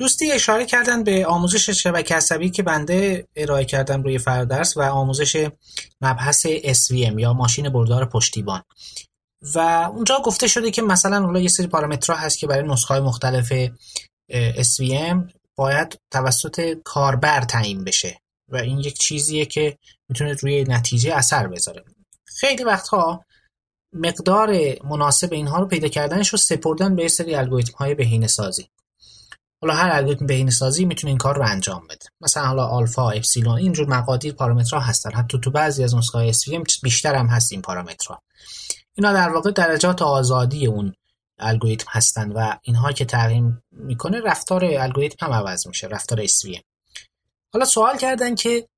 دوستی اشاره کردن به آموزش شبکه عصبی که بنده ارائه کردم روی فردرس و آموزش مبحث SVM یا ماشین بردار پشتیبان. و اونجا گفته شده که مثلا حالا یه سری پارامترها هست که برای نسخه مختلف SVM باید توسط کاربر تعیین بشه و این یک چیزیه که می‌تونه روی نتیجه اثر بذاره. خیلی وقتها مقدار مناسب اینها رو پیدا کردنش رو سپردن به سری الگوریتم های بهینه سازی حالا هر الگوریتم بهینه سازی می‌تونه این کار رو انجام بده. مثلا حالا آلفا اپسیلون اینجور مقادیر پارامترها هستن. حتی تو بعضی از نسخه های بیشتر هم هست این پارامترها. اینا در واقع درجات آزادی اون الگوریتم هستن و اینها که تعیین می‌کنه رفتار الگوریتم هم عوض میشه رفتار SVM حالا سوال کردن که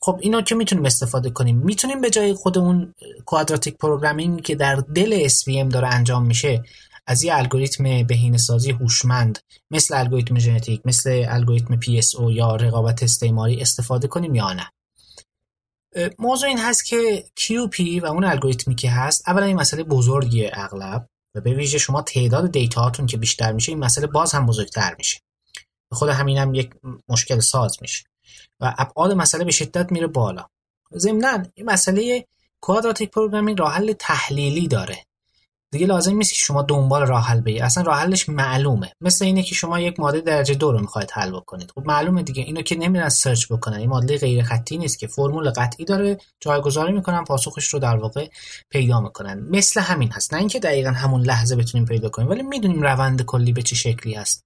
خب اینا که می‌تونیم استفاده کنیم. می‌تونیم به جای خود اون کوادراتیک پروگرامینگ که در دل SVM داره انجام میشه از یه الگوریتم بهینه سازی هوشمند مثل الگوریتم ژنتیک مثل الگوریتم PSO یا رقابت استعماری استفاده کنیم یا نه. موضوع این هست که QP و اون الگوریتمی که هست اولا این مسئله بزرگیه اغلب و به ویژه شما تعداد دیتاهاتون که بیشتر میشه این مسئله باز هم بزرگتر میشه. خود همین هم یک مشکل ساز میشه. و ابعاد مسئله به شدت میره بالا. ضمنا این مسئله quadratic programming راه حل تحلیلی داره. دیگه لازم نیست که شما دنبال راه حل بگیرید اصلا راه حلش معلومه. مثل اینه که شما یک ماده درجه دو رو می‌خواید حل بکنید. خب معلومه دیگه. اینو که نمیرن search بکنن. این ماده غیر خطی نیست که. فرمول قطعی داره. جایگذاری می‌کنن. پاسخش رو در واقع پیدا می‌کنن. مثل همین هست. نه اینکه دقیقا همون لحظه بتونیم پیدا کنیم ولی می‌دونیم روند کلی به چه شکلی هست.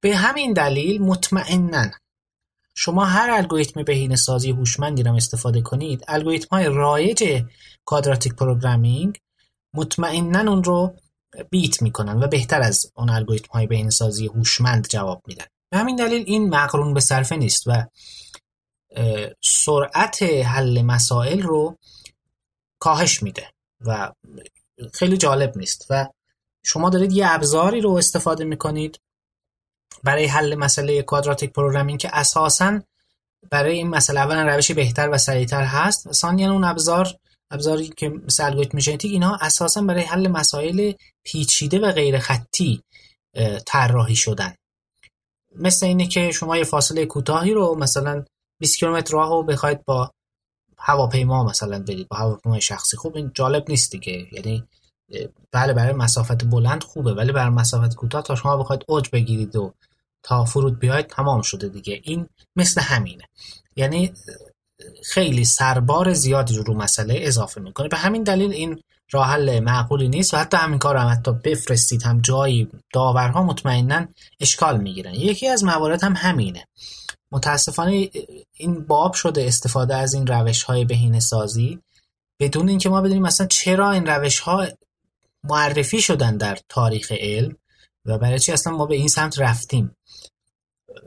به همین دلیل مطمئنا شما هر الگوریتم بهینه سازی هوشمندی رو استفاده کنید. الگوریتم های رایج کوادراتیک پروگرامینگ مطمئنا اون رو بیت می‌کنن و بهتر از اون الگوریتم های بهینه سازی هوشمند جواب میدن. به همین دلیل این مقرون به صرفه نیست و سرعت حل مسائل رو کاهش میده و خیلی جالب نیست. و شما دارید یه ابزاری رو استفاده می‌کنید برای حل مسئله کوادراتیک پروگرامینگ که اساسا برای این مسئله اولا روش بهتر و سریعتر هست. و ثانیا اون ابزار ابزاری که مثل الگوریتم ژنتیک اینها اساسا برای حل مسائل پیچیده و غیر خطی طراحی شدن. مثل اینه که شما یه فاصله کوتاهی رو مثلا 20 کیلومتر راه رو بخواید با هواپیما مثلا برید با هواپیمای شخصی. خوب این جالب نیست دیگه. یعنی بله برای مسافت بلند خوبه ولی برای مسافت کوتاه تا شما بخواید اوج بگیرید و تا فرود بیاید تمام شده دیگه. این مثل همینه. یعنی خیلی سربار زیادی رو مسئله اضافه می‌کنه. به همین دلیل این راه حل معقولی نیست و حتی همین کار هم حتی بفرستید. هم جایی داورها مطمئنا اشکال می‌گیرن. یکی از موارد هم همینه. متاسفانه این باب شده استفاده از این روش های بهینه سازی بدون اینکه ما بدونیم مثلا چرا این روش ها معرفی شدن در تاریخ علم. و برای چی اصلا ما به این سمت رفتیم؟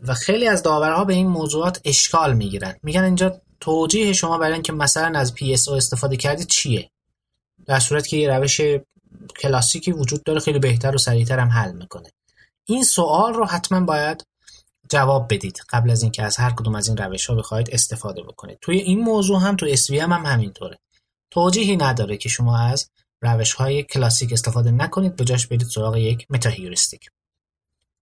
و خیلی از داورها به این موضوعات اشکال می‌گیرن. میگن اینجا توجیه شما برای اینکه مثلا از PSO استفاده کردید چیه؟ در صورت که یه روش کلاسیکی وجود داره خیلی بهتر و سریعتر هم حل می‌کنه. این سوال رو حتما باید جواب بدید قبل از اینکه از هر کدوم از این روش ها بخواید استفاده بکنید. توی این موضوع هم تو هم, هم همینطوره. توجیهی نداره که شما از روش های کلاسیک استفاده نکنید به جاش برید سراغ یک متا هیوریستیک